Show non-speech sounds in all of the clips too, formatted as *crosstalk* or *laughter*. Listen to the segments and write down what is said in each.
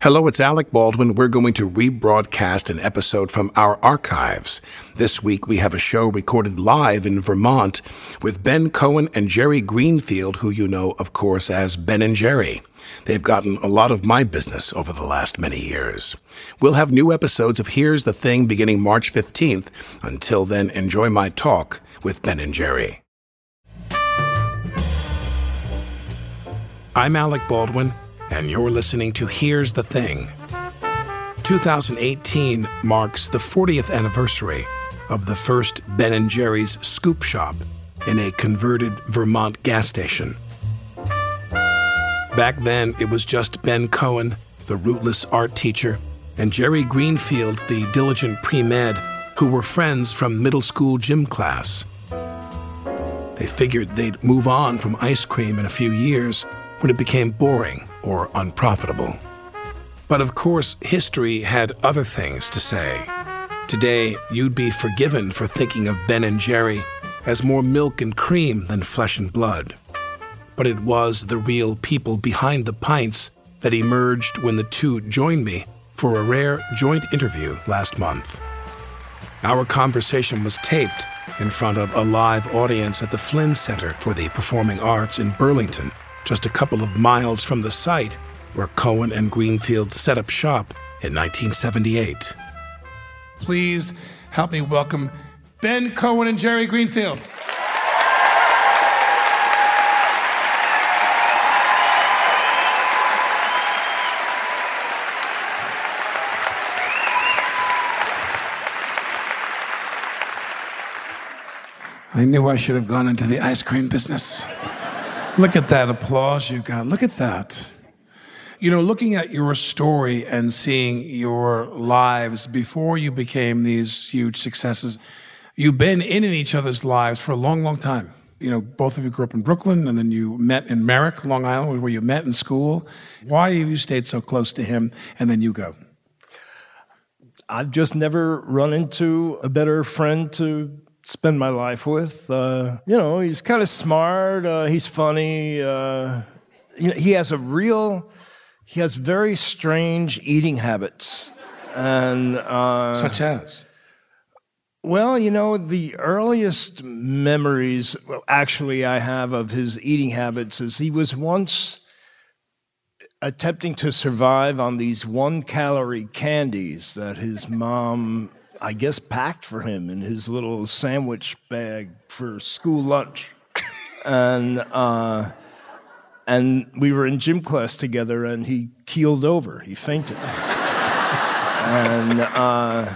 Hello, it's Alec Baldwin. We're going to rebroadcast an episode from our archives. This week we have a show recorded live in Vermont with Ben Cohen and Jerry Greenfield, who you know, of course, as Ben and Jerry. They've gotten a lot of my business over the last many years. We'll have new episodes of Here's the Thing beginning March 15th. Until then, enjoy my talk with Ben and Jerry. I'm Alec Baldwin and you're listening to Here's the Thing. 2018 marks the 40th anniversary of the first Ben & Jerry's scoop shop in a converted Vermont gas station. Back then, it was just Ben Cohen, the rootless art teacher, and Jerry Greenfield, the diligent pre-med, who were friends from middle school gym class. They figured they'd move on from ice cream in a few years when it became boring or unprofitable. But of course, history had other things to say. Today, you'd be forgiven for thinking of Ben and Jerry as more milk and cream than flesh and blood. But it was the real people behind the pints that emerged when the two joined me for a rare joint interview last month. Our conversation was taped in front of a live audience at the Flynn Center for the Performing Arts in Burlington just a couple of miles from the site where Cohen and Greenfield set up shop in 1978. Please help me welcome Ben Cohen and Jerry Greenfield. I knew I should have gone into the ice cream business. Look at that applause you got. Look at that. You know, looking at your story and seeing your lives before you became these huge successes, you've been in each other's lives for a long, long time. You know, both of you grew up in Brooklyn and then you met in Merrick, Long Island, where you met in school. Why have you stayed so close to him and then you go? I've just never run into a better friend to spend my life with. Uh, you know, he's kind of smart. Uh, he's funny. Uh, you know, he has a real. He has very strange eating habits, and uh, such as. Well, you know, the earliest memories, well, actually, I have of his eating habits is he was once attempting to survive on these one calorie candies that his mom I guess, packed for him in his little sandwich bag for school lunch. and, uh, and we were in gym class together, and he keeled over. He fainted. and, uh,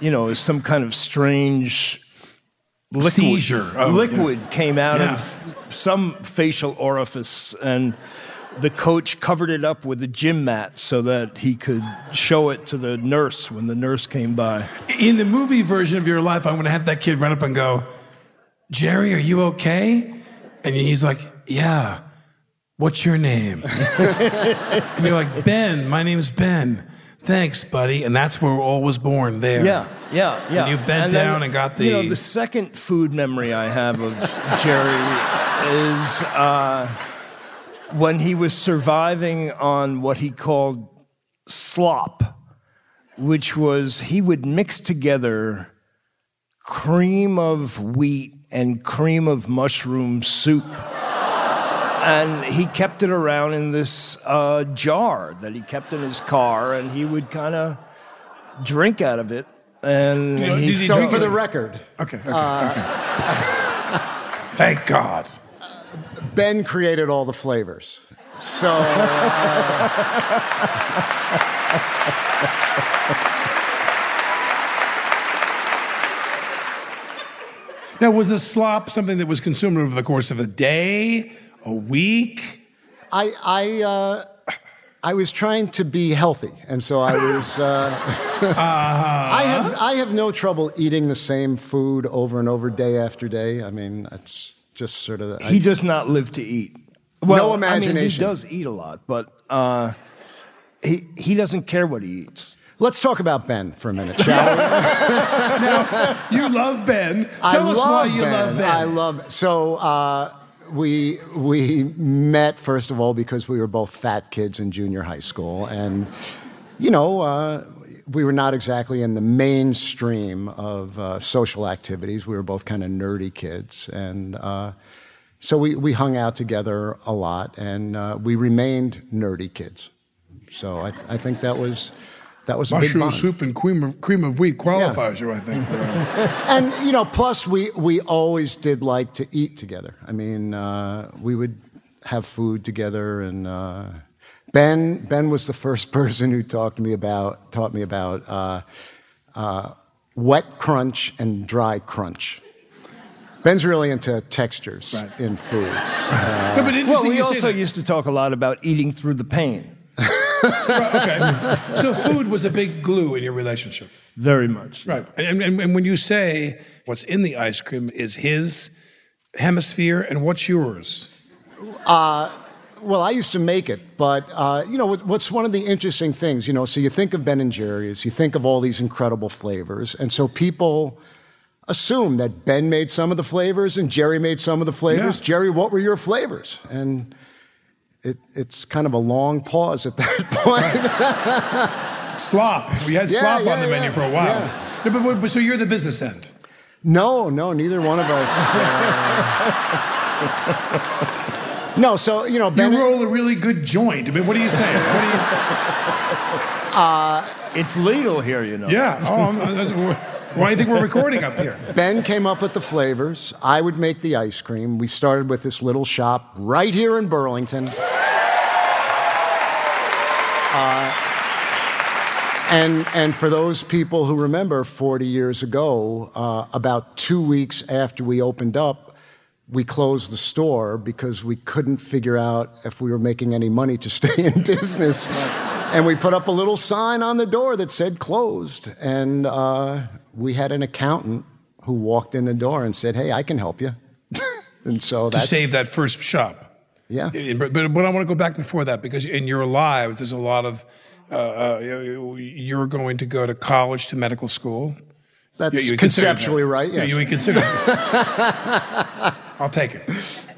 you know, some kind of strange liquid, seizure. Oh, liquid yeah. came out yeah. of some facial orifice, and the coach covered it up with a gym mat so that he could show it to the nurse when the nurse came by. In the movie version of your life, I'm going to have that kid run up and go, Jerry, are you okay? And he's like, Yeah. What's your name? *laughs* and you're like, Ben, my name's Ben. Thanks, buddy. And that's where all was born there. Yeah, yeah, yeah. And you bent then, down and got the. You know, the second food memory I have of Jerry is uh, when he was surviving on what he called slop, which was he would mix together cream of wheat and cream of mushroom soup and he kept it around in this uh, jar that he kept in his car, and he would kind of drink out of it. And You know, he did he So drink for it? the record, Okay, okay, okay. *laughs* Thank God. Ben created all the flavors. So *laughs* Now, was the slop something that was consumed over the course of a day, a week? I I uh, I was trying to be healthy, and so I was. Uh, *laughs* I have I have no trouble eating the same food over and over, day after day. I mean, it's just sort of. I- he does not live to eat. Well, I mean, he does eat a lot, but uh, he he doesn't care what he eats. Let's talk about Ben for a minute, shall we? *laughs* now, You love Ben. Tell I us why you ben. love Ben. I love so uh, we we met first of all because we were both fat kids in junior high school, and you know uh, we were not exactly in the mainstream of uh, social activities. We were both kind of nerdy kids, and uh, so we we hung out together a lot, and uh, we remained nerdy kids. So I, I think that was. That was a big Mushroom soup and cream of, cream of wheat qualifies you, I think. *laughs* And you know, plus we we always did like to eat together. I mean, uh, we would have food together, and uh, Ben Ben was the first *laughs* person who talked to me about taught me about uh, uh, wet crunch and dry crunch. Ben's really into textures Right. in foods. Uh, *laughs* No, but interesting Well, we also used to talk a lot about eating through the pain. Right, okay. So food was a big glue in your relationship. Very much. Right. And, and, and when you say what's in the ice cream is his hemisphere and what's yours? Well, I used to make it, but uh, you know what's one of the interesting things? You know, so you think of Ben and Jerry's, you think of all these incredible flavors, and so people assume that Ben made some of the flavors and Jerry made some of the flavors. Yeah. Jerry, what were your flavors? And it, it's kind of a long pause at *laughs* that point. *laughs* Slop. We had Yeah, slop on yeah, the menu for a while. yeah. No, but, but, but so you're the business end. No, no, neither one of us. uh, *laughs* no, so you know, Ben. You roll a really good joint. I mean, what are you saying? What are you? *laughs* Uh, It's legal here, you know. yeah. Oh, why do you think we're recording up here? *laughs* Ben came up with the flavors. I would make the ice cream. We started with this little shop right here in Burlington. Uh, and, and for those people who remember 40 years ago, uh, about two weeks after we opened up, we closed the store because we couldn't figure out if we were making any money to *laughs* stay in business. And we put up a little sign on the door that said closed. And uh, we had an accountant who walked in the door and said, Hey, I can help you. *laughs* and so To that's. save that first shop. Yeah. But, but, but I want to go back before that because in your lives, there's a lot of. Uh, uh, you- you're going to go to college to medical school. That's You- you conceptually that. right, yes. You, you consider. *laughs* I'll take it.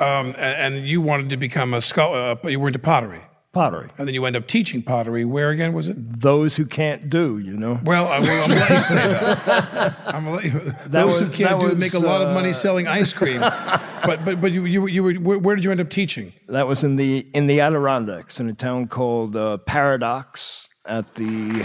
Um, and, and you wanted to become a scholar. Uh, you were into pottery, Pottery. and then you end up teaching pottery. Where again was it? Those who can't do, you know. Well, I, gonna let you say that. *laughs* I'm let you, those who can't that do it make a lot of money uh, selling ice cream. *laughs* but but but you you, you were where, where did you end up teaching? That was in the in the Adirondacks in a town called uh, Paradox at the *laughs*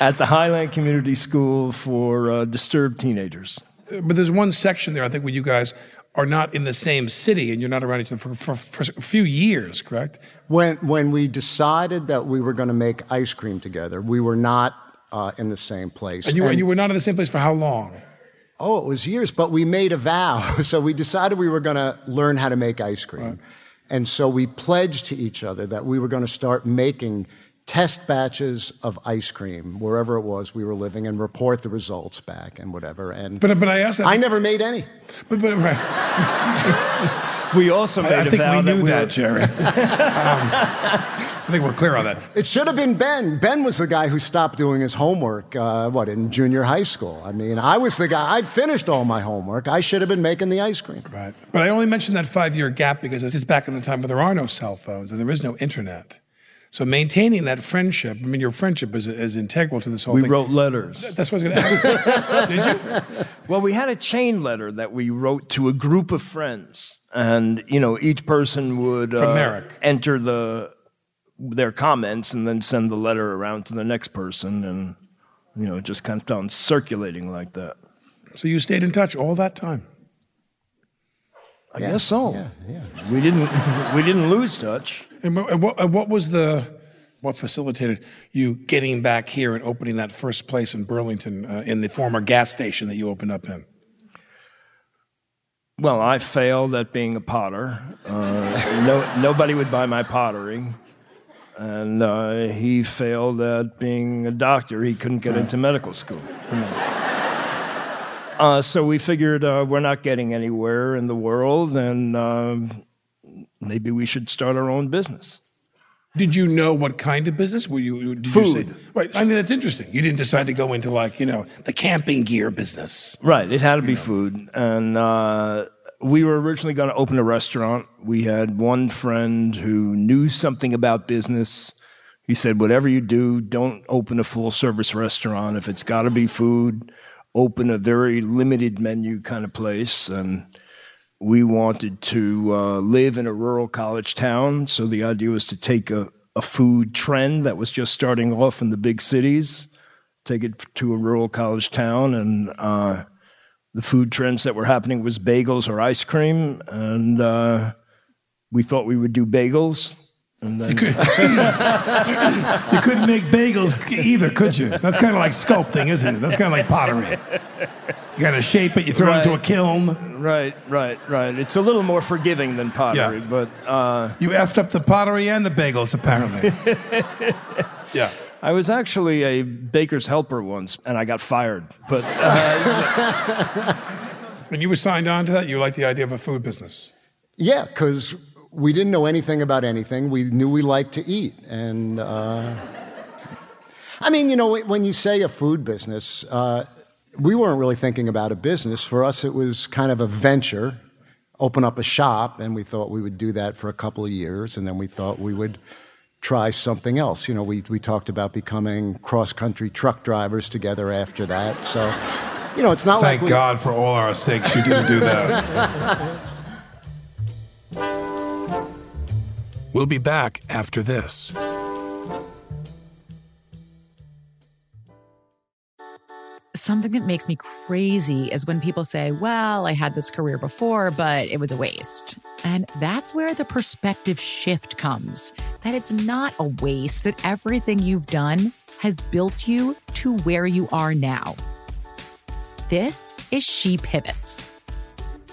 at the Highland Community School for uh, disturbed teenagers. But there's one section there, I think, where you guys are not in the same city and you're not around each other for, for, for a few years, correct? When, when we decided that we were going to make ice cream together, we were not uh, in the same place. And you, and you were not in the same place for how long? Oh, it was years, but we made a vow. *laughs* So we decided we were going to learn how to make ice cream. And so we pledged to each other that we were going to start making test batches of ice cream wherever it was we were living and report the results back and whatever. And But but I asked that. I never made any. But, but, right. *laughs* we also made I, I a think vow we knew we that, would- Jerry. *laughs* um, I think we're clear on that. It should have been Ben. Ben was the guy who stopped doing his homework, uh, what, in junior high school. I mean, I was the guy, I'd finished all my homework. I should have been making the ice cream. Right. But I only mentioned that five year gap because this is back in the time where there are no cell phones and there is no internet. So maintaining that friendship, I mean, your friendship is, is integral to this whole We thing. We wrote letters. That's what I was going to ask. *laughs* Did you? Well, we had a chain letter that we wrote to a group of friends, and you know, each person would From uh, Merrick. enter the their comments and then send the letter around to the next person, and you know, it just kept on circulating like that. So you stayed in touch all that time. I guess so. Yeah, yeah. We didn't *laughs* we didn't lose touch. And what, and what, and what was the, what facilitated you getting back here and opening that first place in Burlington uh, in the former gas station that you opened up in? Well, I failed at being a potter. Uh, no, nobody would buy my pottery. And uh, he failed at being a doctor. He couldn't get into medical school. Uh, so we figured uh, we're not getting anywhere in the world, and um maybe we should start our own business. Did you know what kind of business? Were you, did you say, Food. right. I mean, that's interesting. You didn't decide to go into like, you know, the camping gear business. Right, it had to be food. And uh, we were originally going to open a restaurant. We had one friend who knew something about business. He said, whatever you do, don't open a full service restaurant. If it's got to be food, open a very limited menu kind of place. And we wanted to uh, live in a rural college town. So the idea was to take a, a food trend that was just starting off in the big cities, take it to a rural college town. And uh, the food trends that were happening was bagels or ice cream. And uh, we thought we would do bagels. And then, *laughs* You couldn't make bagels either, could you? That's kind of like sculpting, isn't it? That's kind of like pottery. You got to shape it, you throw it into a kiln. right, right, right. It's a little more forgiving than pottery, Yeah. but uh, You effed up the pottery and the bagels, apparently. *laughs* yeah. I was actually a baker's helper once, and I got fired. But uh, *laughs* When you were signed on to that, you liked the idea of a food business. Yeah, because we didn't know anything about anything. We knew we liked to eat. And uh, I mean, you know, when you say a food business, uh, we weren't really thinking about a business. For us, it was kind of a venture, open up a shop, and we thought we would do that for a couple of years, and then we thought we would try something else. You know, we, we talked about becoming cross country truck drivers together after that. So, you know, it's not Thank like we, God for all our sakes you didn't do that. *laughs* we'll be back after this. Something that makes me crazy is when people say, Well, I had this career before, but it was a waste. And that's where the perspective shift comes that it's not a waste, that everything you've done has built you to where you are now. This is She Pivots,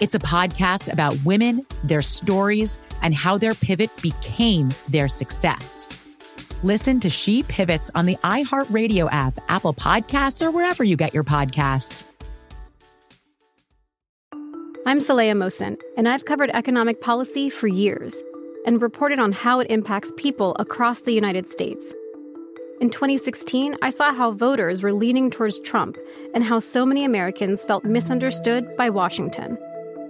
It's a podcast about women, their stories, and how their pivot became their success. Listen to She Pivots on the iHeartRadio app, Apple Podcasts, or wherever you get your podcasts. I'm Saleha Mohsin, and I've covered economic policy for years and reported on how it impacts people across the United States. In 2016, I saw how voters were leaning towards Trump and how so many Americans felt misunderstood by Washington.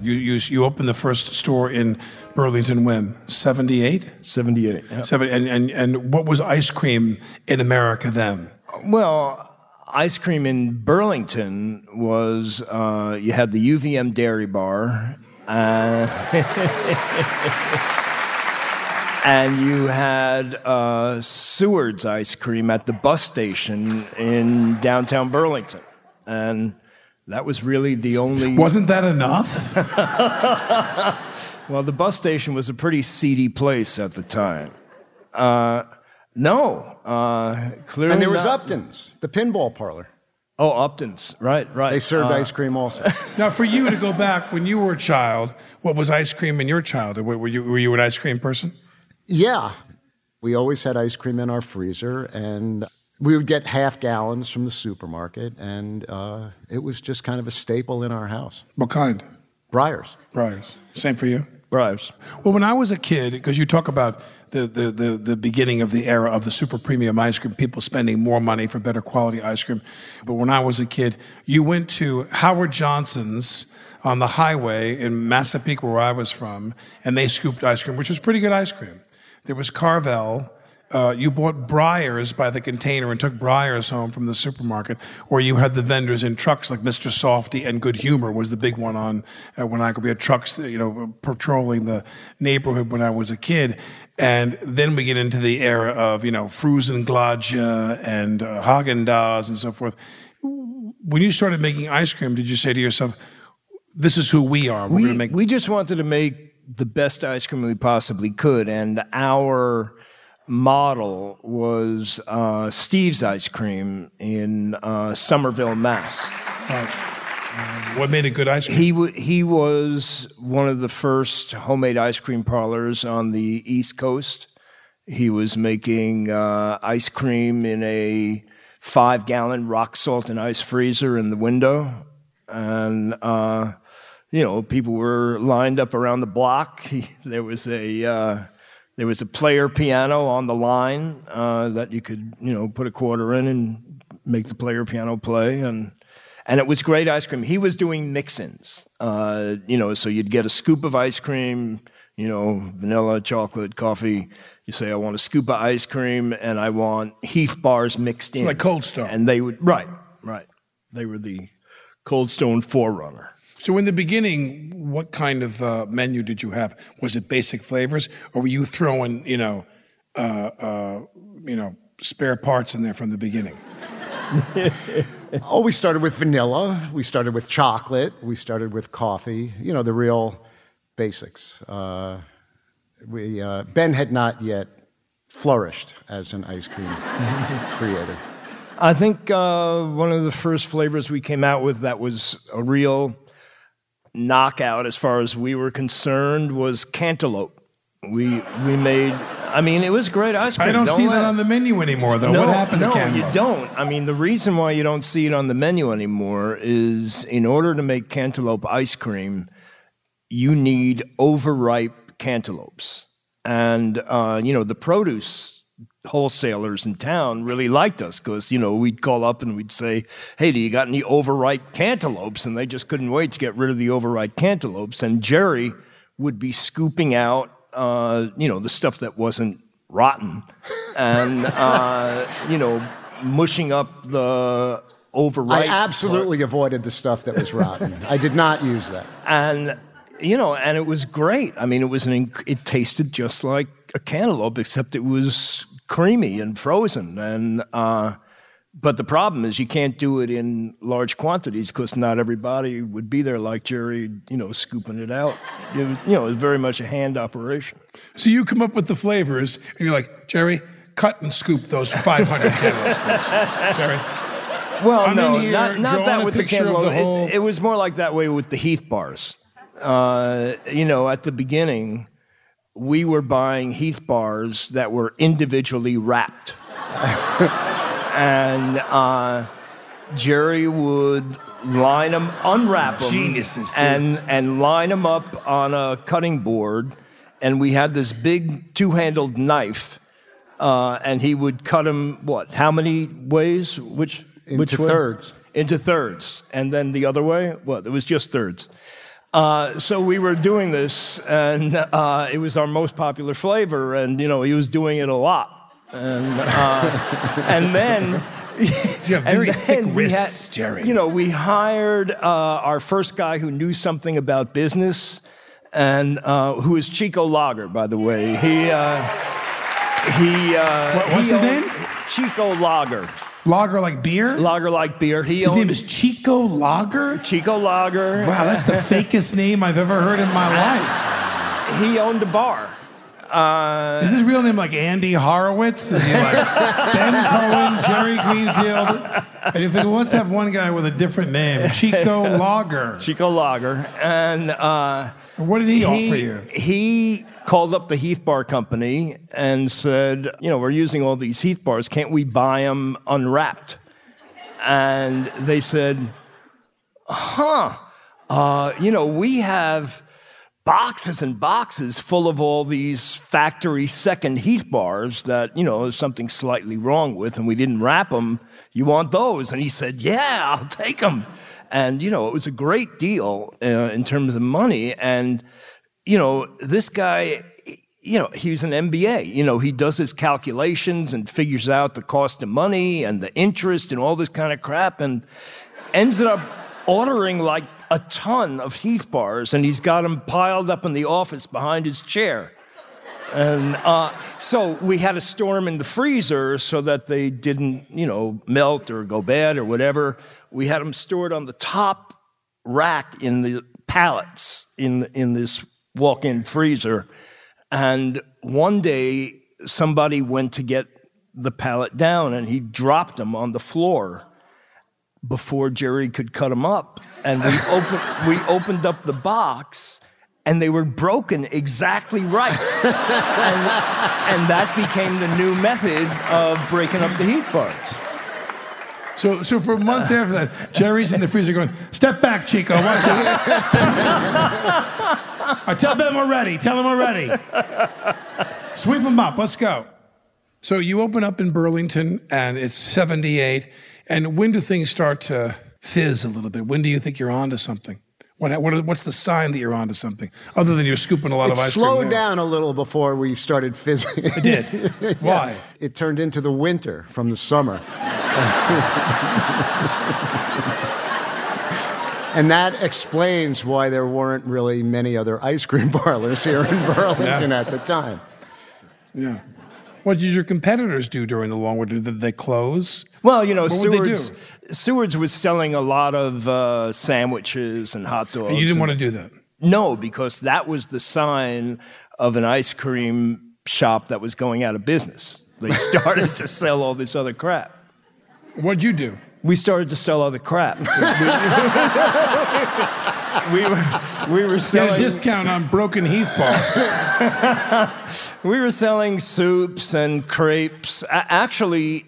You, you, you opened the first store in Burlington when? 78? 78. yeah. Seven, and, and, and what was ice cream in America then? Well, ice cream in Burlington was uh, you had the UVM Dairy Bar, uh, *laughs* and you had uh, Seward's ice cream at the bus station in downtown Burlington, and that was really the only. Wasn't that enough? *laughs* well, the bus station was a pretty seedy place at the time. Uh, no, uh, clearly. And there was not. Upton's, the pinball parlor. Oh, Upton's, right, right. They served Uh, ice cream also. *laughs* now, for you to go back when you were a child, what was ice cream in your childhood? Were were you, were you an ice cream person? Yeah. We always had ice cream in our freezer, and we would get half gallons from the supermarket, and uh, it was just kind of a staple in our house. What kind? Breyers. Breyers. Same for you? Breyers. Well, when I was a kid, because you talk about the, the, the, the beginning of the era of the super premium ice cream, people spending more money for better quality ice cream. But when I was a kid, you went to Howard Johnson's on the highway in Massapequa, where I was from, and they scooped ice cream, which was pretty good ice cream. There was Carvel. Uh, you bought Breyers by the container and took Breyers home from the supermarket, or you had the vendors in trucks like Mr. Softee and Good Humor was the big one on uh, when I could be at trucks, you know, patrolling the neighborhood when I was a kid. And then we get into the era of, you know, Frusen Glädjé and uh, Haagen-Dazs and so forth. When you started making ice cream, did you say to yourself, this is who we are. We're we, going to make we just wanted to make the best ice cream we possibly could, and our model was uh, Steve's Ice Cream in uh, Somerville, Mass. What made it good ice cream? He w- he was one of the first homemade ice cream parlors on the East Coast. He was making uh, ice cream in a five gallon rock salt and ice freezer in the window, and uh, you know people were lined up around the block. He, *laughs* there was a uh, there was a player piano on the line uh, that you could you know put a quarter in and make the player piano play and and it was great ice cream. He was doing mix-ins, uh, you know, so you'd get a scoop of ice cream, you know, vanilla, chocolate, coffee. You say, I want a scoop of ice cream and I want Heath bars mixed in. Like Cold Stone. And they would, right, right. They were the Cold Stone forerunner. So in the beginning, what kind of uh, menu did you have? Was it basic flavors, or were you throwing, you know, uh, uh, you know, spare parts in there from the beginning? *laughs* oh, we started with vanilla. We started with chocolate. We started with coffee. You know, the real basics. Uh, we, uh, ben had not yet flourished as an ice cream *laughs* creator. I think uh, one of the first flavors we came out with that was a real knockout as far as we were concerned was cantaloupe. We we made. I mean, it was great ice cream. I don't, see lie. that on the menu anymore, though. No, what happened no, to cantaloupe? No, you don't. I mean, the reason why you don't see it on the menu anymore is in order to make cantaloupe ice cream, you need overripe cantaloupes, and uh, you know the produce wholesalers in town really liked us because you know we'd call up and we'd say hey do you got any overripe cantaloupes and they just couldn't wait to get rid of the overripe cantaloupes and jerry would be scooping out uh, you know, the stuff that wasn't rotten, and *laughs* uh, you know, mushing up the overripe. I absolutely avoided the stuff that was rotten. I did not use that. and you know, and it was great. I mean, it was an inc- it tasted just like a cantaloupe, except it was creamy and frozen. And uh, but the problem is you can't do it in large quantities because not everybody would be there like Jerry, you know, scooping it out. It, you know, it's very much a hand operation. So you come up with the flavors, and you're like, Jerry, cut and scoop those 500 *laughs* cantaloupes, please. Jerry. Well, I'm no, here not, not that with the cantaloupe. whole- It, it was more like that way with the Heath bars. Uh, you know, at the beginning, we were buying Heath bars that were individually wrapped. *laughs* and uh, Jerry would line them, unwrap them, Geniuses, and and line them up on a cutting board. And we had this big two-handled knife, uh, and he would cut them. What? How many ways? Which? which Into way? thirds. Into thirds, and then the other way. What? It was just thirds. Uh, so we were doing this, and uh, it was our most popular flavor, and you know he was doing it a lot, and uh, *laughs* and then. You have very thick wrists, had, Jerry. You know, we hired uh, our first guy who knew something about business, and uh, who is Chico Lager, by the way. He uh, he. Uh, What- what's he his name? Chico Lager. Lager like beer? Lager like beer. He His owned name is Chico Lager? Chico Lager. Wow, that's the *laughs* fakest name I've ever heard in my life. He owned a bar. Uh, Is his real name like Andy Horowitz? Is he like *laughs* Ben Cohen, Jerry Greenfield? And you think, well, let's have one guy with a different name, Chico *laughs* Lager. Chico Lager, and uh, what did he, offer you? He called up the Heath Bar Company and said, "You know, we're using all these Heath bars. Can't we buy them unwrapped?" And they said, "Huh? Uh, you know, we have." Boxes and boxes full of all these factory second Heath bars that, you know, there's something slightly wrong with, and we didn't wrap them. You want those? And he said, Yeah, I'll take them. And, you know, it was a great deal uh, in terms of money. And, you know, this guy, you know, he's an MBA. You know, he does his calculations and figures out the cost of money and the interest and all this kind of crap and ends up ordering like a ton of Heath bars and he's got them piled up in the office behind his chair. And uh, so we had to store them in the freezer so that they didn't, you know, melt or go bad or whatever. We had them stored on the top rack in the pallets in in this walk-in freezer. And one day somebody went to get the pallet down and he dropped them on the floor before Jerry could cut them up. And we *laughs* opened we opened up the box and they were broken exactly right. and, and that became the new method of breaking up the Heath bars. So, so for months after that, Jerry's in the freezer going, "Step back, Chico. Watch it." *laughs* I tell them we're ready. Tell them we're ready. Sweep them up. Let's go. So you open up in Burlington, and it's '78. And when do things start to fizz a little bit? When do you think you're onto something? What, what what's the sign that you're onto something, other than you're scooping a lot It of ice cream? slowed down a little before we started fizzing. It did. *laughs* Why? It turned into the winter from the summer. *laughs* and that explains why there weren't really many other ice cream *laughs* parlors here in Burlington Yeah. at the time. Yeah. What did your competitors do during the long winter? Did they close? Well, you know, What would they Seward's, do? Seward's was selling a lot of uh, sandwiches and hot dogs. And you didn't and- want to do that. No, because that was the sign of an ice cream shop that was going out of business. They *laughs* started to sell all this other crap. What'd you do? We started to sell other crap. *laughs* we, were, we were selling discount on broken Heath bars. *laughs* we were selling soups and crepes. Actually,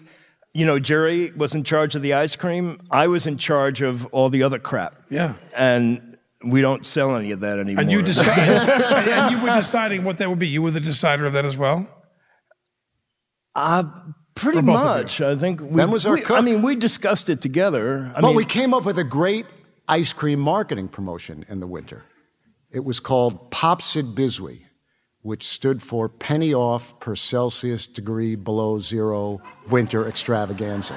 you know, Jerry was in charge of the ice cream. I was in charge of all the other crap. Yeah. And we don't sell any of that anymore. And you *laughs* decided, and, and you were deciding what that would be. You were the decider of that as well. Uh, pretty Or both of you? much. I think we, Ben was our we- cook. I mean, we discussed it together. I but mean, we came up with a great ice cream marketing promotion in the winter. It was called Popsid Biswee, which stood for penny off per Celsius degree below zero winter extravaganza.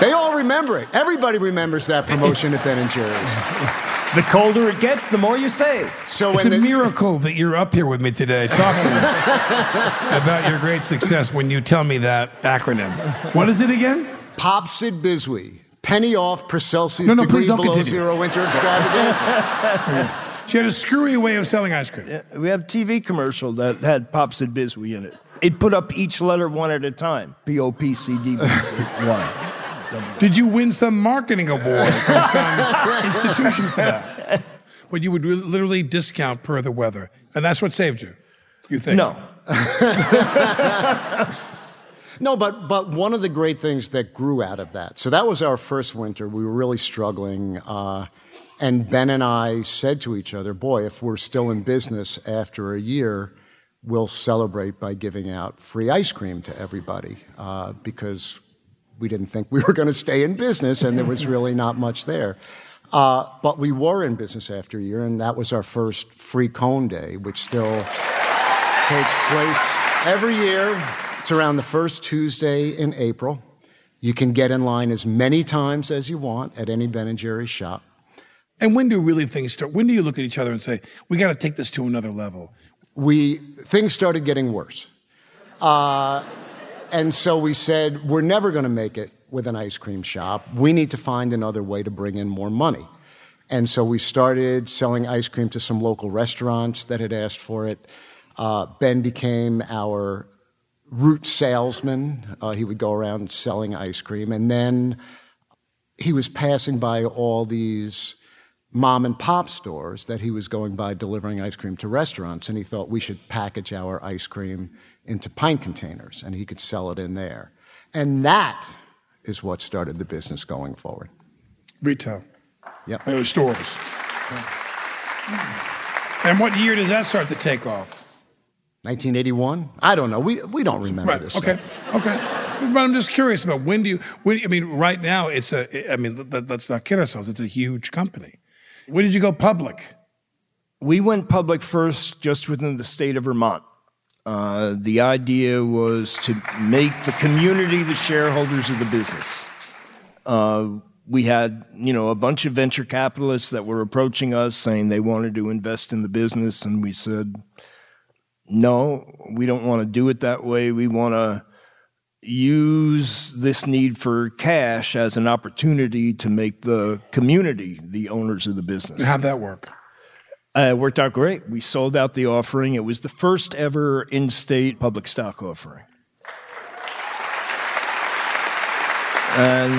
they all remember it. Everybody remembers that promotion at Ben and Jerry's. *laughs* The colder it gets, the more you save. So it's a the- miracle that you're up here with me today talking *laughs* about your great success when you tell me that acronym. What is it again? Pop Sid Biswee, penny off per Celsius No, no, degree below continue. zero winter extravaganza. *laughs* She had a screwy way of selling ice cream. We have a TV commercial that had Pops and Biswee in it. It put up each letter one at a time. P O P C D B C one. Did you win some marketing award from some *laughs* institution for that? But you would re- literally discount per the weather, and that's what saved you. You think? No. *laughs* No, but but one of the great things that grew out of that. So that was our first winter. We were really struggling, uh, and Ben and I said to each other, "Boy, if we're still in business after a year, we'll celebrate by giving out free ice cream to everybody uh, because we didn't think we were going to stay in business, and there was really not much there." Uh, but we were in business after a year, and that was our first free cone day, which still takes place every year. It's around the first Tuesday in April. You can get in line as many times as you want at any Ben and Jerry's shop. And when do really things start? When do you look at each other and say, "We got to take this to another level"? We things started getting worse, uh, and so we said we're never going to make it with an ice cream shop. We need to find another way to bring in more money. And so we started selling ice cream to some local restaurants that had asked for it. Uh, ben became our route salesman. Uh, he would go around selling ice cream. And then he was passing by all these mom and pop stores that he was going by delivering ice cream to restaurants. And he thought we should package our ice cream into pint containers and he could sell it in there. And that is what started the business going forward. Retail. Yep. It was stores. And what year does that start to take off? 1981? I don't know. We, we don't remember Right. this. Okay. stuff. Okay. But I'm just curious about when do you? When, I mean, right now it's a. I mean, let, let's not kid ourselves. It's a huge company. When did you go public? We went public first just within the state of Vermont. Uh, the idea was to make the community the shareholders of the business. Uh, we had, you know, a bunch of venture capitalists that were approaching us saying they wanted to invest in the business, and we said, no, we don't want to do it that way. We want to use this need for cash as an opportunity to make the community the owners of the business. How'd that work? Uh, it worked out great. We sold out the offering. It was the first ever in state public stock offering. And,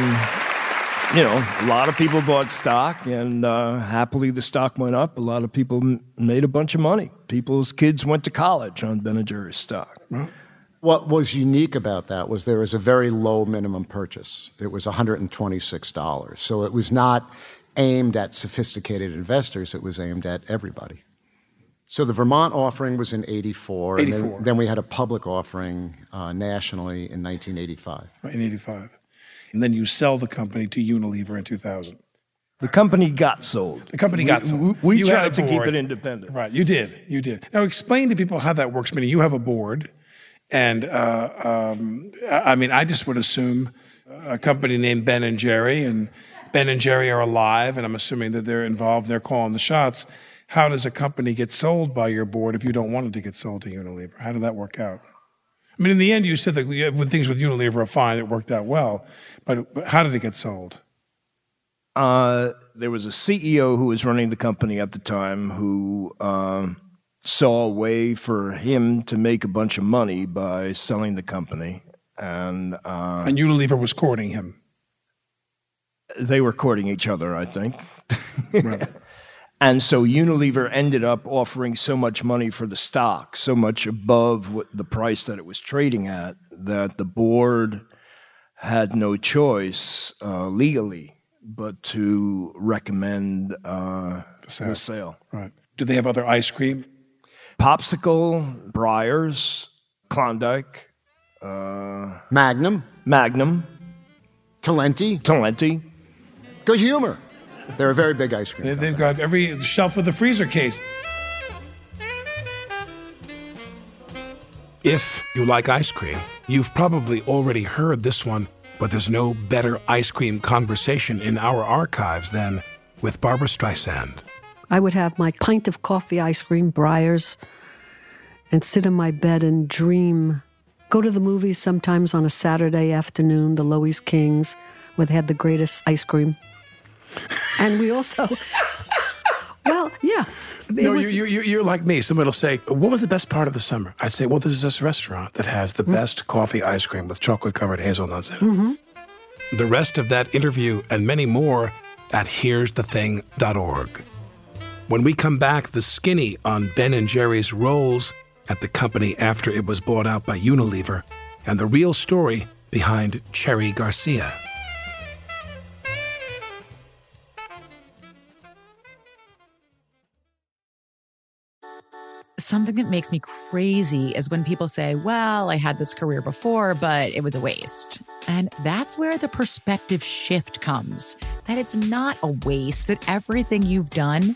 you know, a lot of people bought stock, and uh, happily the stock went up. A lot of people m- made a bunch of money. People's kids went to college on Ben and Jerry's stock. What was unique about that was there was a very low minimum purchase. It was $126. So it was not aimed at sophisticated investors, it was aimed at everybody. So the Vermont offering was in 84. and 84. then, then we had a public offering uh, nationally in 1985. Right, in '85, and then you sell the company to Unilever in 2000. The company got sold. The company got We- sold. we- we You tried a to keep it independent. Right, you did. You did. Now explain to people how that works. Meaning you have a board, and uh, um, I mean, I just would assume a company named Ben and Jerry, and Ben and Jerry are alive, and I'm assuming that they're involved. They're calling the shots. How does a company get sold by your board if you don't want it to get sold to Unilever? How did that work out? I mean, in the end, you said that when things with Unilever are fine, it worked out well. But but how did it get sold? Uh, there was a CEO who was running the company at the time who um, saw a way for him to make a bunch of money by selling the company, and uh, And Unilever was courting him. they were courting each other, I think. *laughs* Right. And so Unilever ended up offering so much money for the stock, so much above what the price that it was trading at, that the board had no choice uh, legally but to recommend uh, sale. the sale. Right. Do they have other ice cream? Popsicle, Breyers, Klondike, uh, Magnum, Magnum, Talenti, Talenti. Good Humor. They're a very big ice cream. They, they've got every shelf of the freezer case. If you like ice cream, you've probably already heard this one, but there's no better ice cream conversation in our archives than with Barbra Streisand. I would have my pint of coffee ice cream, Breyers, and sit in my bed and dream. Go to the movies sometimes on a Saturday afternoon, the Loew's Kings, where they had the greatest ice cream. And we also, *laughs* well, yeah. No, was- you, you, you're like me. Somebody will say, What was the best part of the summer? I'd say, Well, there's this restaurant that has the best coffee ice cream with chocolate covered hazelnuts in it. Mhm. The rest of that interview and many more at here'sthething.org. When we come back, the skinny on Ben and Jerry's roles at the company after it was bought out by Unilever and the real story behind Cherry Garcia. Something that makes me crazy is when people say, Well, I had this career before, but it was a waste. And that's where the perspective shift comes that it's not a waste, that everything you've done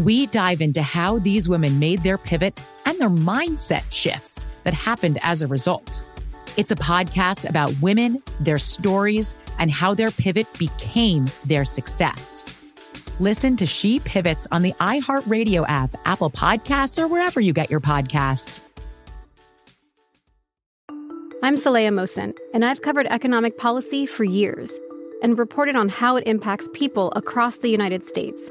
We dive into how these women made their pivot and their mindset shifts that happened as a result. It's a podcast about women, their stories, and how their pivot became their success. Listen to She Pivots on the iHeartRadio app, Apple Podcasts, or wherever you get your podcasts. I'm Saleha Mohsin, and I've covered economic policy for years and reported on how it impacts people across the United States.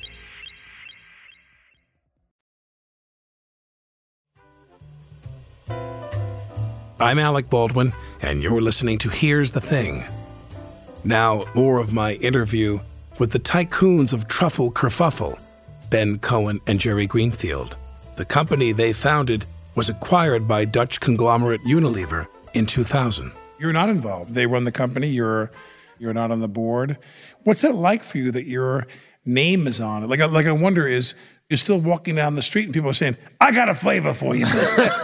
I'm Alec Baldwin, and you're listening to Here's the Thing. Now, more of my interview with the tycoons of truffle kerfuffle, Ben Cohen and Jerry Greenfield. The company they founded was acquired by Dutch conglomerate Unilever in 2000. You're not involved. They run the company. You're you're not on the board. What's that like for you that your name is on it? Like, like I wonder is you're still walking down the street and people are saying, "I got a flavor for you," *laughs*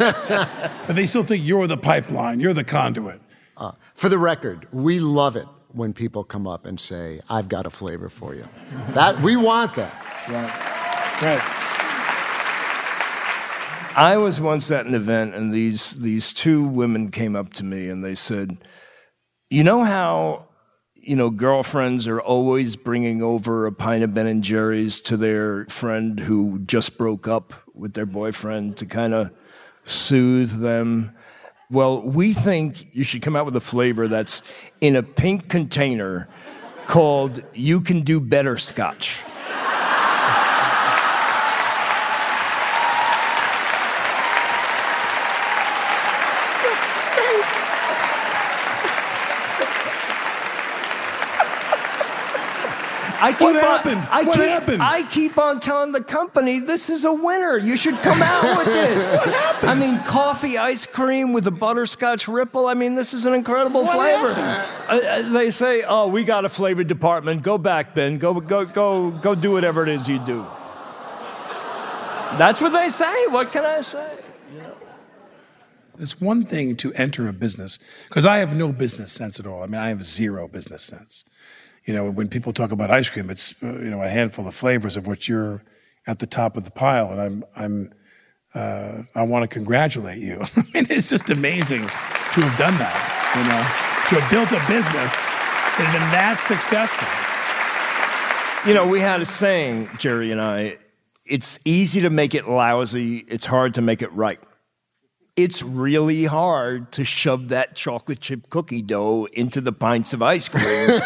and they still think you're the pipeline, you're the conduit. Uh, for the record, we love it when people come up and say, "I've got a flavor for you." That we want that. Right. Right. I was once at an event, and these these two women came up to me and they said, "You know how." You know, girlfriends are always bringing over a pint of Ben and Jerry's to their friend who just broke up with their boyfriend to kind of soothe them. Well, we think you should come out with a flavor that's in a pink container called You Can Do Better Scotch. I keep What on, happened? I What keep, happened? I keep on telling the company this is a winner. You should come out with *laughs* this. What happened? I mean, coffee ice cream with a butterscotch ripple. I mean, this is an incredible What flavor. Uh, uh, they say, "Oh, we got a flavor department. Go back, Ben. Go, go, go, go. Do whatever it is you do." That's what they say. What can I say? It's one thing to enter a business because I have no business sense at all. I mean, I have zero business sense. You know, when people talk about ice cream, it's uh, you know a handful of flavors of which you're at the top of the pile, and I'm I'm uh, I want to congratulate you. *laughs* I mean, it's just amazing to have done that. You know, to have built a business has been that successful. You know, we had a saying, Jerry and I. It's easy to make it lousy. It's hard to make it right. It's really hard to shove that chocolate chip cookie dough into the pints of ice cream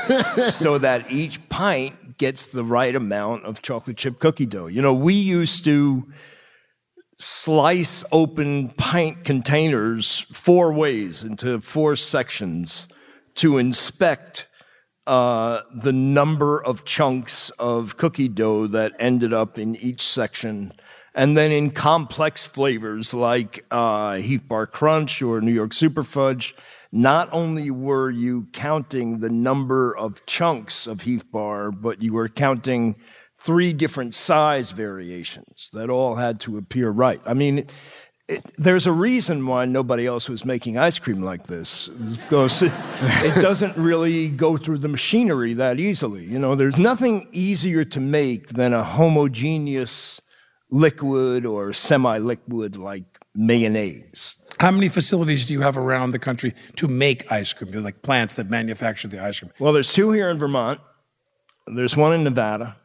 *laughs* so that each pint gets the right amount of chocolate chip cookie dough. You know, we used to slice open pint containers four ways into four sections to inspect uh, the number of chunks of cookie dough that ended up in each section. And then in complex flavors like uh, Heath Bar Crunch or New York Super Fudge, not only were you counting the number of chunks of Heath Bar, but you were counting three different size variations that all had to appear right. I mean, it, there's a reason why nobody else was making ice cream like this because *laughs* it, it doesn't really go through the machinery that easily. You know, there's nothing easier to make than a homogeneous liquid or semi-liquid like mayonnaise. How many facilities do you have around the country to make ice cream? They're like plants that manufacture the ice cream. Well, there's two here in Vermont. There's one in Nevada.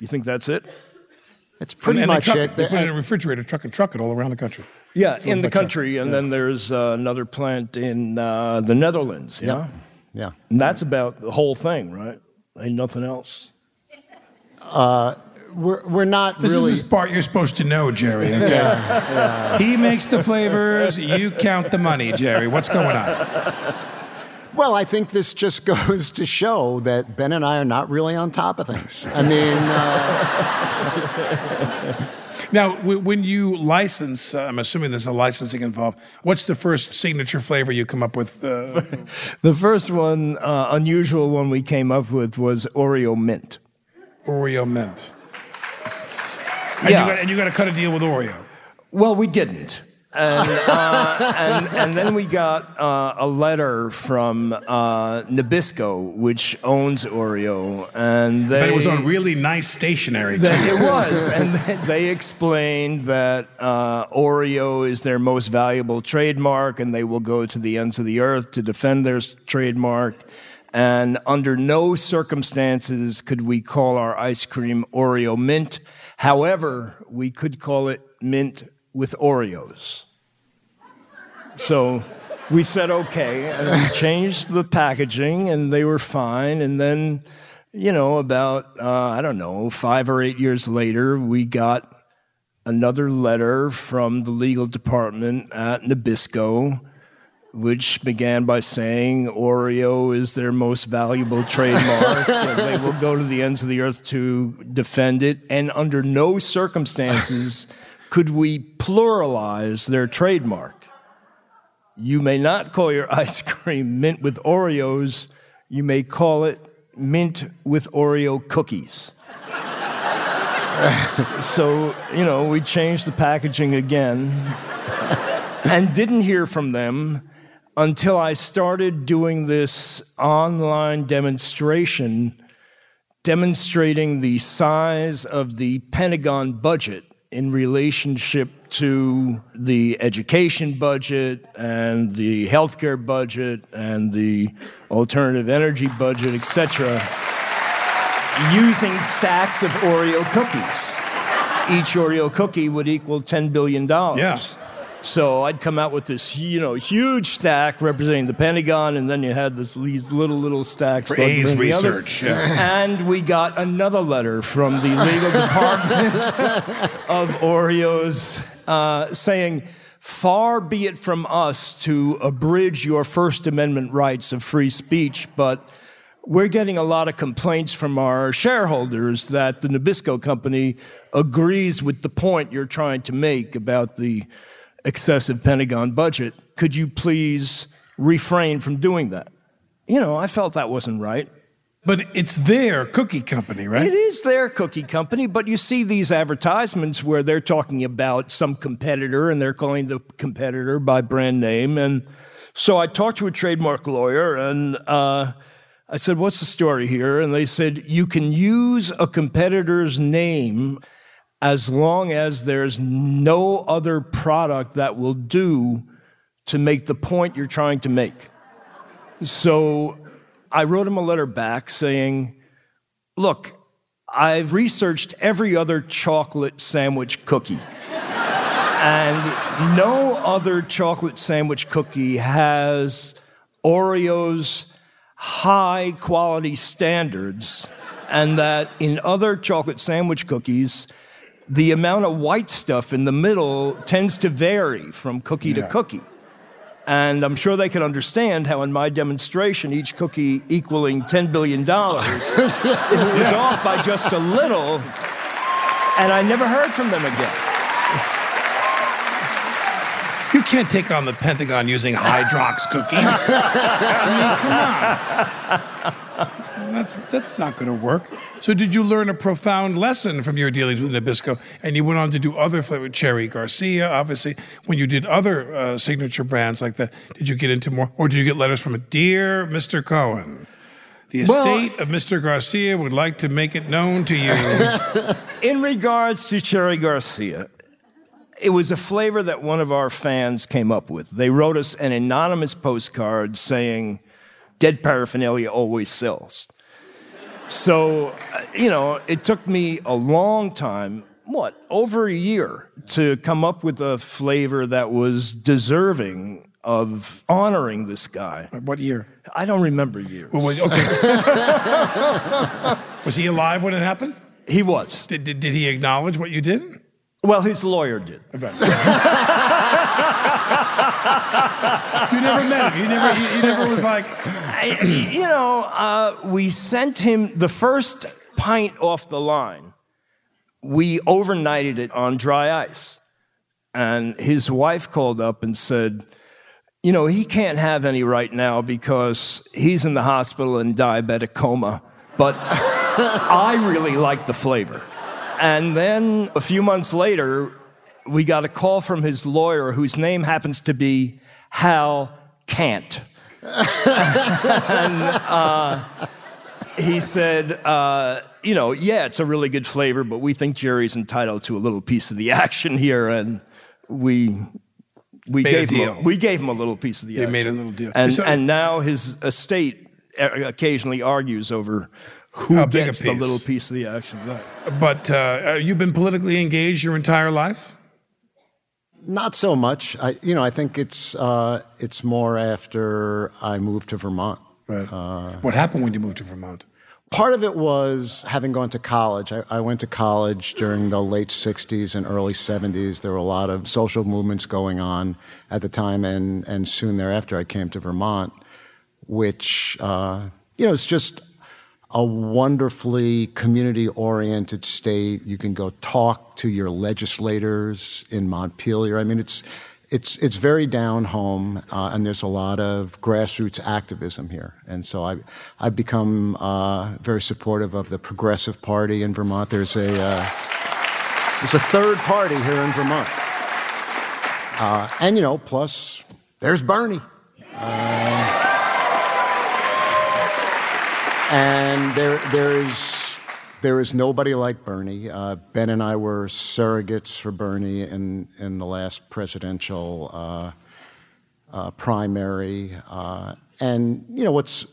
You think that's it? It's pretty and they much truck- it. They put it in a refrigerator, truck and truck it all around the country. Yeah, Full in the bunch of- country, and yeah. then there's uh, another plant in uh, the Netherlands. Yeah, Yeah. Yeah. and that's about the whole thing, right? Ain't nothing else. Uh, we're, we're not This really. is the part you're supposed to know, Jerry. okay? Yeah, He makes the flavors, you count the money, Jerry. What's going on? Well, I think this just *laughs* goes to show that Ben and I are not really on top of things. I mean, uh, Now, when you license, uh, I'm assuming there's a licensing involved. What's the first signature flavor you come up with? Uh, *laughs* The first one, uh, unusual one we came up with was Oreo mint. Oreo mint. And Yeah. you got, and you got to cut a deal with Oreo. Well, we didn't. And, uh, *laughs* and, and then we got uh, a letter from uh, Nabisco, which owns Oreo, and they but it was on really nice stationery. Too. it was, *laughs* and they explained that uh, Oreo is their most valuable trademark, and they will go to the ends of the earth to defend their trademark. And under no circumstances could we call our ice cream Oreo mint. However, we could call it mint with Oreos. So we said okay, and we changed the packaging, and they were fine. And then, you know, about, uh, I don't know, five or eight years later, we got another letter from the legal department at Nabisco, which began by saying Oreo is their most valuable trademark. *laughs* they will go to the ends of the earth to defend it. And under no circumstances could we pluralize their trademark. You may not call your *laughs* ice cream mint with Oreos. You may call it mint with Oreo cookies. *laughs* so, you know, we changed the packaging again and didn't hear from them until I started doing this online demonstration demonstrating the size of the Pentagon budget in relationship to the education budget and the healthcare budget and the alternative energy budget, etc using stacks of Oreo cookies. Each Oreo cookie would equal $10 billion. Yeah. So I'd come out with this, you know, huge stack representing the Pentagon, and then you had this, these little, little stacks For A's representing the research, yeah. And we got another letter from the legal *laughs* department of Oreos uh, saying, "Far be it from us to abridge your First Amendment rights of free speech, but." We're getting a lot of complaints from our shareholders that the Nabisco company agrees with the point you're trying to make about the excessive Pentagon budget. Could you please refrain from doing that? You know, I felt that wasn't right. But it's their cookie company, right? It is their cookie company, but you see these advertisements where they're talking about some competitor and they're calling the competitor by brand name. And so I talked to a trademark lawyer and uh, I said, What's the story here? And they said, You can use a competitor's name as long as there's no other product that will do to make the point you're trying to make. So I wrote him a letter back saying, Look, I've researched every other chocolate sandwich cookie. and no other chocolate sandwich cookie has Oreo's high quality standards, and that in other chocolate sandwich cookies, the amount of white stuff in the middle tends to vary from cookie Yeah. to cookie. And I'm sure they can understand how, in my demonstration, each cookie equaling $10 billion, *laughs* if it was off by just a little, and I never heard from them again. You can't take on the Pentagon using Hydrox cookies. *laughs* I mean, come on. That's, that's not going to work. So, did you learn a profound lesson from your dealings with Nabisco? And you went on to do other flavor, Cherry Garcia, obviously. When you did other uh, signature brands like that, did you get into more? Or did you get letters from a dear Mr. Cohen? The Well- estate of Mr. Garcia would like to make it known to you. *laughs* In regards to Cherry Garcia, it was a flavor that one of our fans came up with. They wrote us an anonymous postcard saying, Dead paraphernalia always sells. So, uh, you know, it took me a long time, what, over a year, to come up with a flavor that was deserving of honoring this guy. What year? I don't remember years. Well, wait, okay. *laughs* was he alive when it happened? He was. Did, did, did he acknowledge what you did? Well, his lawyer did. *laughs* You never met him. You never, you, you never was like, I- you know, uh, we sent him the first pint off the line. We overnighted it on dry ice. And his wife called up and said, You know, he can't have any right now because he's in the hospital in diabetic coma. But *laughs* I really like the flavor. And then a few months later, we got a call from his lawyer, whose name happens to be Hal Kant. *laughs* and uh, he said, uh, you know, yeah, it's a really good flavor, but we think Jerry's entitled to a little piece of the *laughs* action here, and we we Made a gave him deal. we gave him a little piece of the They action. made a little deal. and So- and now his estate uh, occasionally argues over who a gets the little piece of the action. Right. but uh, uh, you've been politically engaged your entire life? Not so much. I, you know, I think it's uh, it's more after I moved to Vermont. Right. Uh, What happened when you moved to Vermont? Part of it was having gone to college. I, I went to college during the late 60s and early 70s. There were a lot of social movements going on at the time, and, and soon thereafter, I came to Vermont, which, uh, you know, it's just a wonderfully community oriented state. You can go talk to your legislators in Montpelier. I mean, it's, it's, it's very down home, uh, and there's a lot of grassroots activism here. And so I, I've become uh, very supportive of the Progressive Party in Vermont. There's a, uh, there's a third party here in Vermont. Uh, and, you know, plus there's Bernie. Uh, and there, there is, there is nobody like Bernie. Uh, ben and I were surrogates for Bernie in, in the last presidential uh, uh, primary. Uh, and, you know, what's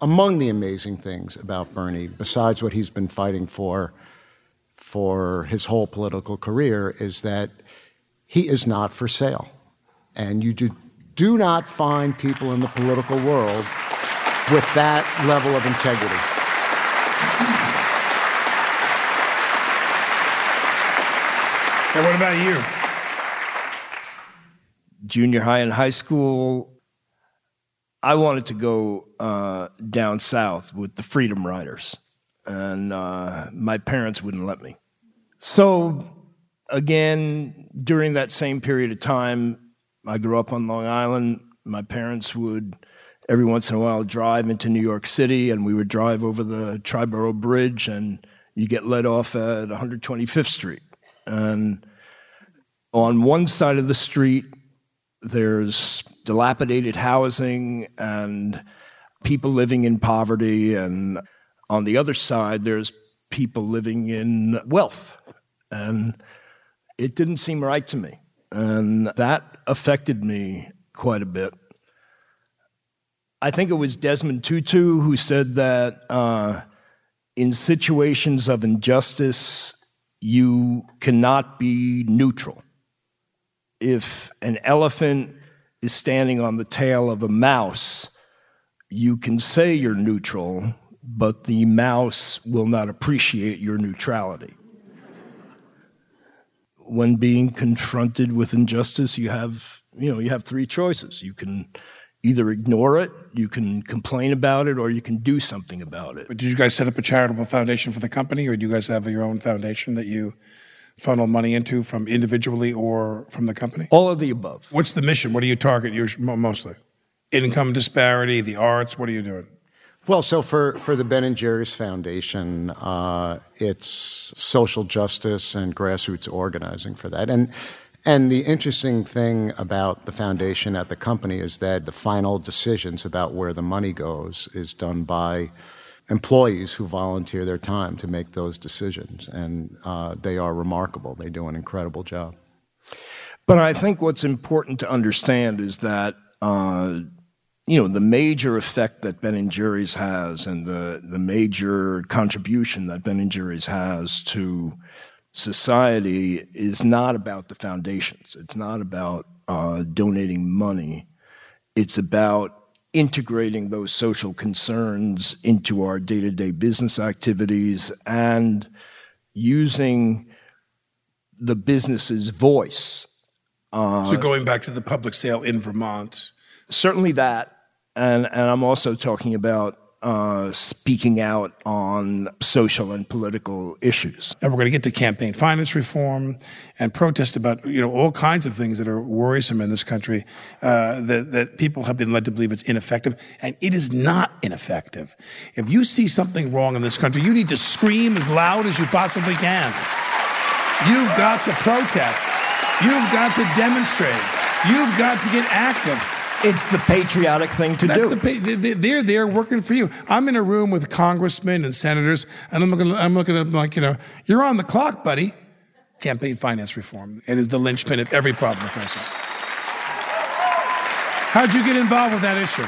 among the amazing things about Bernie, besides what he's been fighting for for his whole political career, is that he is not for sale. And you do, do not find people in the political world with that level of integrity. And what about you? Junior high and high school, I wanted to go uh, down south with the Freedom Riders, and uh, my parents wouldn't let me. So, again, during that same period of time, I grew up on Long Island. My parents would every once in a while drive into New York City, and we would drive over the Triborough Bridge, and you get let off at 125th Street. And on one side of the street, there's dilapidated housing and people living in poverty. And on the other side, there's people living in wealth. And it didn't seem right to me. And that affected me quite a bit. I think it was Desmond Tutu who said that uh, in situations of injustice, you cannot be neutral. If an elephant is standing on the tail of a mouse, you can say you're neutral, but the mouse will not appreciate your neutrality. when being confronted with injustice, you have, you know, you have three choices. You can either ignore it, you can complain about it, or you can do something about it. But did you guys set up a charitable foundation for the company, or do you guys have your own foundation that you funnel money into from individually or from the company? All of the above. What's the mission? What do you target mostly? Income disparity, the arts. What are you doing? Well, so for, for the Ben and Jerry's Foundation, uh, it's social justice and grassroots organizing for that. And and the interesting thing about the foundation at the company is that the final decisions about where the money goes is done by employees who volunteer their time to make those decisions. And uh, they are remarkable. They do an incredible job. But I think what's important to understand is that, uh, you know, the major effect that Ben and Jerry's has and the, the major contribution that Ben and Jerry's has to society is not about the foundations. It's not about uh, donating money. It's about integrating those social concerns into our day to day business activities and using the business's voice. Uh, so, going back to the public sale in Vermont. Certainly that. And, and I'm also talking about uh, speaking out on social and political issues. And we're going to get to campaign finance reform and protest about you know all kinds of things that are worrisome in this country uh, that that people have been led to believe it's ineffective, and it is not ineffective. If you see something wrong in this country, you need to scream as loud as you possibly can. You've got to protest. You've got to demonstrate. You've got to get active. It's the patriotic thing to That's do. The, they're there working for you. I'm in a room with congressmen and senators, and I'm looking, I'm looking at them like, you know, you're on the clock, buddy. Campaign finance reform. It is the linchpin of every problem. How'd you get involved with that issue?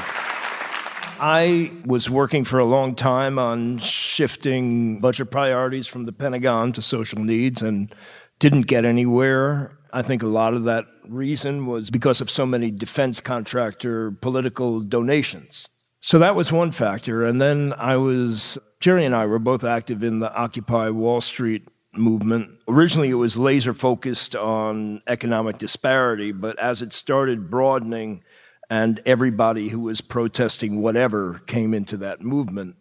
I was working for a long time on shifting budget priorities from the Pentagon to social needs and didn't get anywhere. I think a lot of that reason was because of so many defense contractor political donations. So that was one factor. And then I was, Jerry and I were both active in the Occupy Wall Street movement. Originally, it was laser focused on economic disparity, but as it started broadening and everybody who was protesting whatever came into that movement,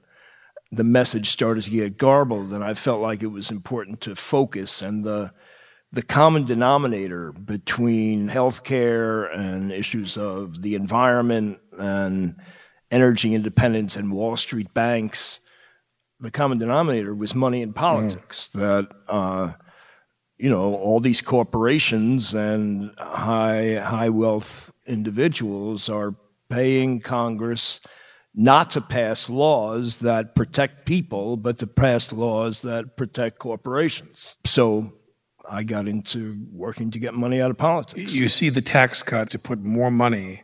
the message started to get garbled, and I felt like it was important to focus. And the the common denominator between healthcare and issues of the environment and energy independence and Wall Street banks, the common denominator was money in politics. Mm. That uh, you know all these corporations and high high wealth individuals are paying Congress not to pass laws that protect people, but to pass laws that protect corporations. So I got into working to get money out of politics. You see the tax cut to put more money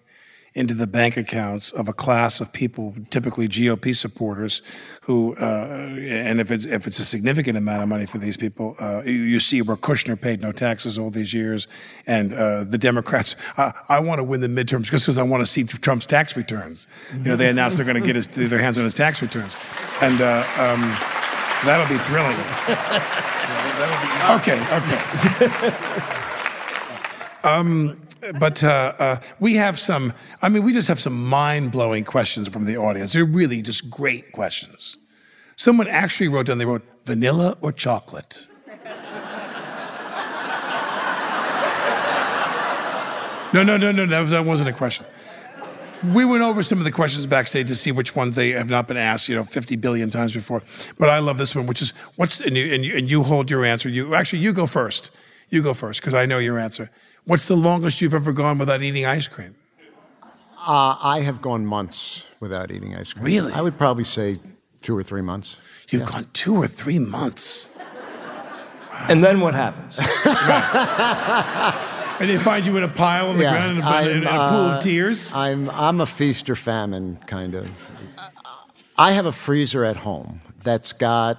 into the bank accounts of a class of people, typically GOP supporters, who, uh, and if it's if it's a significant amount of money for these people, uh, you, see where Kushner paid no taxes all these years, and uh, the Democrats. *laughs* I, I want to win the midterms just because I want to see Trump's tax returns. You know, they announced they're going to get his, their hands on his tax returns, and. Uh, um, That'll be thrilling. okay, okay. um, but uh, uh, we have some, I mean, we just have some mind blowing questions from the audience. They're really just great questions. Someone actually wrote down, they wrote, vanilla or chocolate? No, no, no, no, that, was, that wasn't a question. We went over some of the questions backstage to see which ones they have not been asked, you know, 50 billion times before. But I love this one, which is what's, and you, and you, and you hold your answer. You Actually, you go first. You go first, because I know your answer. What's the longest you've ever gone without eating ice cream? Uh, I have gone months without eating ice cream. Really? I would probably say two or three months. You've yeah. gone two or three months. And then what happens? *laughs* and they find you in a pile on the yeah, ground in a, in a, pool of uh, tears? I'm, I'm a feast or famine kind of. I have a freezer at home that's got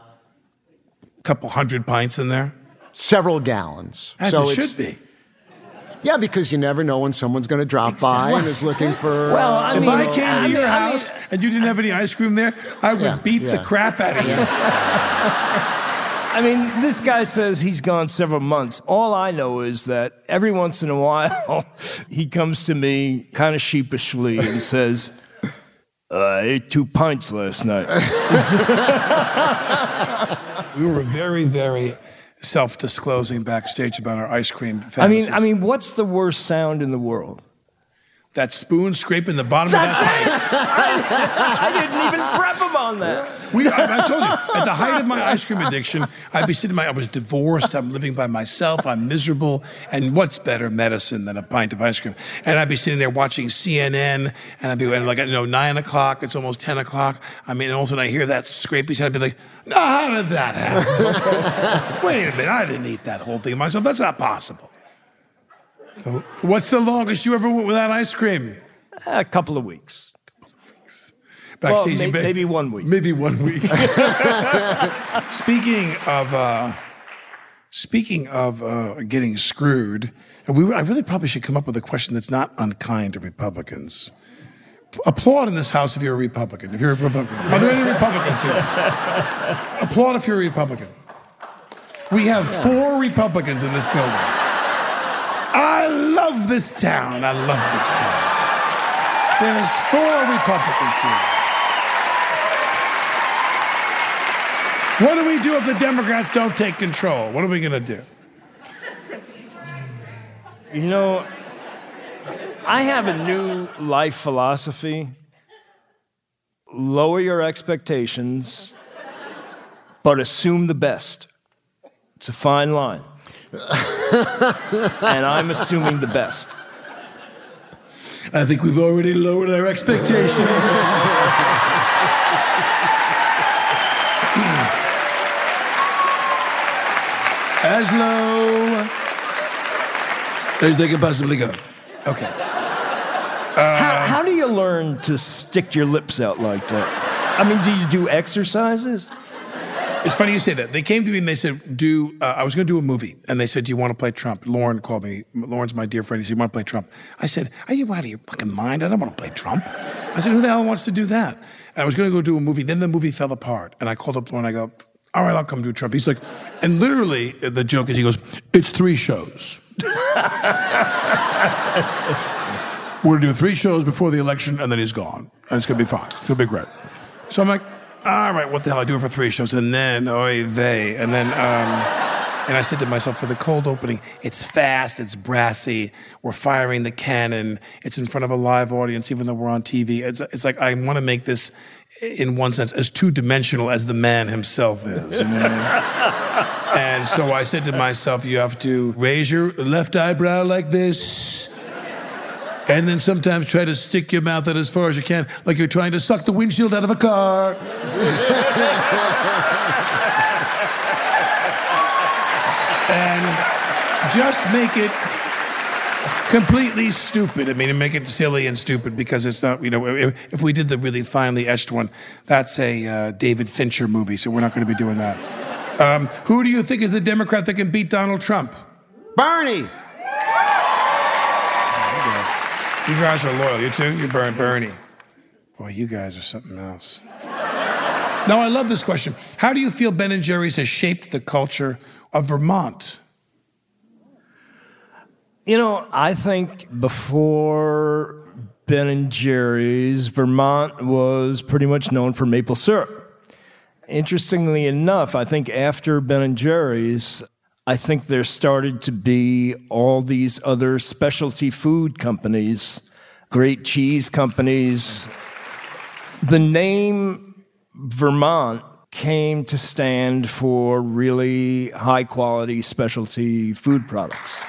a couple hundred pints in there. Several gallons. As so it should be. Yeah, because you never know when someone's going to drop by and is looking for. Well, I mean, if I came to your I house mean, and you didn't have any ice cream there, I would yeah, beat yeah. the crap out of you. I mean, this guy says he's gone several months. All I know is that every once in a while, *laughs* he comes to me kind of sheepishly and *laughs* says, uh, I ate two pints last night. *laughs* we were very, very self-disclosing backstage about our ice cream fantasies. I mean, I mean, what's the worst sound in the world? That spoon scraping the bottom That's of that. I, I, didn't even prep him on that. We, I, I, told you, at the height of my ice cream addiction, I'd be sitting. My, I was divorced. I'm living by myself. I'm miserable. And what's better medicine than a pint of ice cream? And I'd be sitting there watching CNN, and I'd be and like, you know, nine o'clock. It's almost ten o'clock. I mean, and all of a sudden I hear that scraping sound. I'd be like, no, how did that happen? *laughs* Wait a minute, I didn't eat that whole thing myself. That's not possible. So, what's the longest you ever went without ice cream? A couple of weeks. Backstage, well, may, maybe one week. Maybe one week. *laughs* speaking of, uh, speaking of uh, getting screwed, we, I really probably should come up with a question that's not unkind to Republicans. Applaud in this house if you're a Republican. If you're a Republican, are there any Republicans here? Applaud if you're a Republican. We have four Republicans in this building. I love this town. I love this town. There's four Republicans here. What do we do if the Democrats don't take control? What are we going to do? You know, I have a new life philosophy lower your expectations, but assume the best. It's a fine line. *laughs* and I'm assuming the best. I think we've already lowered our expectations. as low as they can possibly go. Okay. Uh, how, how do you learn to stick your lips out like that? I mean, do you do exercises? It's funny you say that. They came to me and they said, "Do uh, I was going to do a movie?" And they said, "Do you want to play Trump?" Lorne called me. Lorne's my dear friend. He said, "You want to play Trump?" I said, "Are you out of your fucking mind? I don't want to play Trump." I said, "Who the hell wants to do that?" And I was going to go do a movie. Then the movie fell apart, and I called up Lorne. I go, "All right, I'll come do Trump." He's like, and literally the joke is, he goes, "It's three shows." *laughs* We're gonna do three shows before the election, and then he's gone, and it's gonna be fine. It's gonna be great. So I'm like, all right, what the hell? I do it for three shows, and then oh they, and then. Um, and I said to myself, for the cold opening, it's fast, it's brassy, we're firing the cannon, it's in front of a live audience, even though we're on TV. It's, it's like I want to make this, in one sense, as two dimensional as the man himself is. You know and so I said to myself, you have to raise your left eyebrow like this and then sometimes try to stick your mouth out as far as you can, like you're trying to suck the windshield out of a car. *laughs* and just make it completely stupid. I mean, make it silly and stupid because it's not, you know, if, if we did the really finely etched one, that's a uh, David Fincher movie, so we're not going to be doing that. Um, who do you think is the Democrat that can beat Donald Trump? Bernie. You guys are loyal. You too? You're Bernie. Boy, you guys are something else. now, I love this question. How do you feel Ben and Jerry's has shaped the culture of Vermont? You know, I think before Ben and Jerry's, Vermont was pretty much known for maple syrup. Interestingly enough, I think after Ben and Jerry's, I think there started to be all these other specialty food companies, great cheese companies. The name Vermont came to stand for really high quality specialty food products.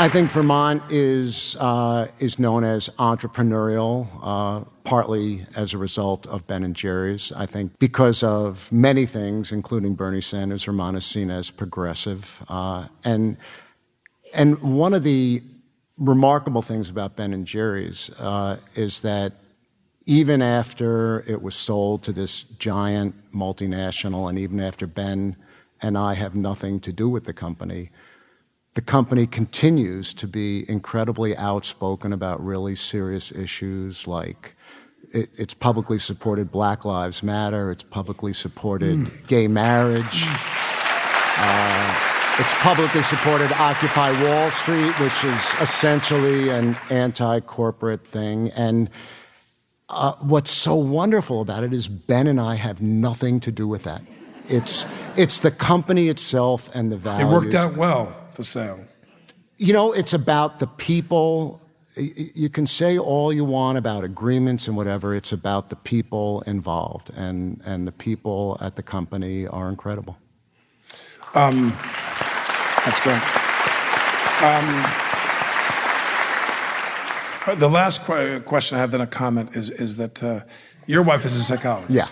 I think Vermont is uh, is known as entrepreneurial, uh, partly as a result of Ben and Jerry's. I think because of many things, including Bernie Sanders, Vermont is seen as progressive, uh, and and one of the remarkable things about Ben and Jerry's uh, is that even after it was sold to this giant multinational, and even after Ben and I have nothing to do with the company the company continues to be incredibly outspoken about really serious issues like it, it's publicly supported Black Lives Matter, it's publicly supported mm. gay marriage, uh, it's publicly supported Occupy Wall Street, which is essentially an anti corporate thing. And uh, what's so wonderful about it is Ben and I have nothing to do with that. It's, it's the company itself and the values. It worked out well the sale? You know, it's about the people. You can say all you want about agreements and whatever. It's about the people involved, and and the people at the company are incredible. Um, that's great. Um, the last qu- question I have, then a comment, is is that uh, your wife is a psychologist. Yeah.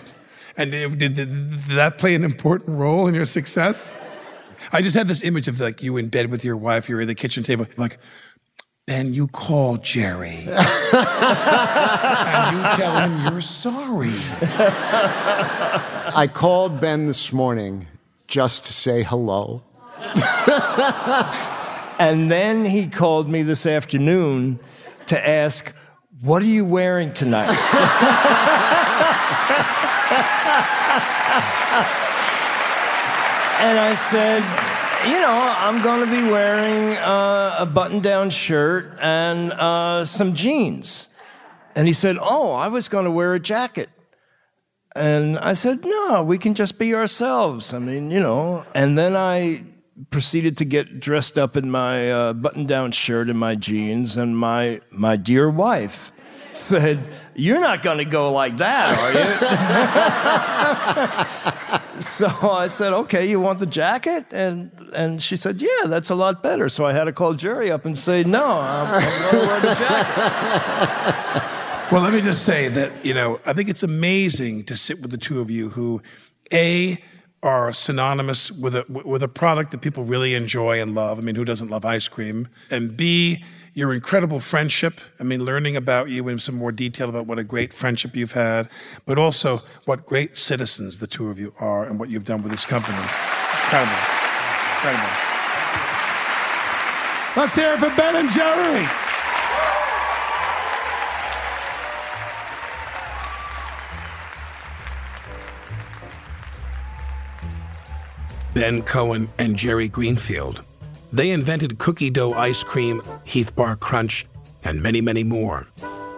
And did, did, did that play an important role in your success? I just had this image of like you in bed with your wife, you're at the kitchen table, like, Ben, you call Jerry. *laughs* and you tell him you're sorry. I called Ben this morning just to say hello. *laughs* and then he called me this afternoon to ask, What are you wearing tonight? *laughs* And I said, you know, I'm going to be wearing uh, a button down shirt and uh, some jeans. And he said, Oh, I was going to wear a jacket. And I said, No, we can just be ourselves. I mean, you know. And then I proceeded to get dressed up in my uh, button down shirt and my jeans, and my, my dear wife said, You're not going to go like that, are you? *laughs* so I said, Okay, you want the jacket? And, and she said, Yeah, that's a lot better. So I had to call Jerry up and say, No, I'm, I'm going to wear the jacket. Well, let me just say that, you know, I think it's amazing to sit with the two of you who, A, are synonymous with a, with a product that people really enjoy and love. I mean, who doesn't love ice cream? And B, your incredible friendship. I mean, learning about you in some more detail about what a great friendship you've had, but also what great citizens the two of you are and what you've done with this company. Incredible. Incredible. Let's hear it for Ben and Jerry. Ben Cohen and Jerry Greenfield they invented cookie dough ice cream, Heath Bar Crunch, and many, many more.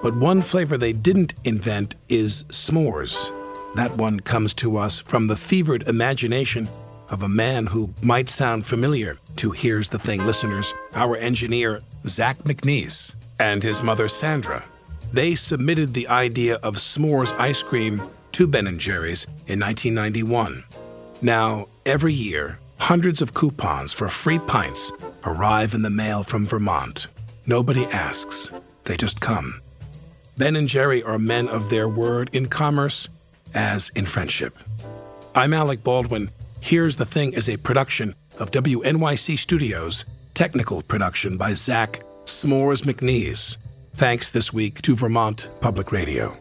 But one flavor they didn't invent is s'mores. That one comes to us from the fevered imagination of a man who might sound familiar to Here's the Thing listeners, our engineer, Zach McNeese, and his mother, Sandra. They submitted the idea of s'mores ice cream to Ben & Jerry's in 1991. Now, every year, Hundreds of coupons for free pints arrive in the mail from Vermont. Nobody asks, they just come. Ben and Jerry are men of their word in commerce as in friendship. I'm Alec Baldwin, Here's the Thing is a production of WNYC Studios, technical production by Zach S'mores McNeese. Thanks this week to Vermont Public Radio.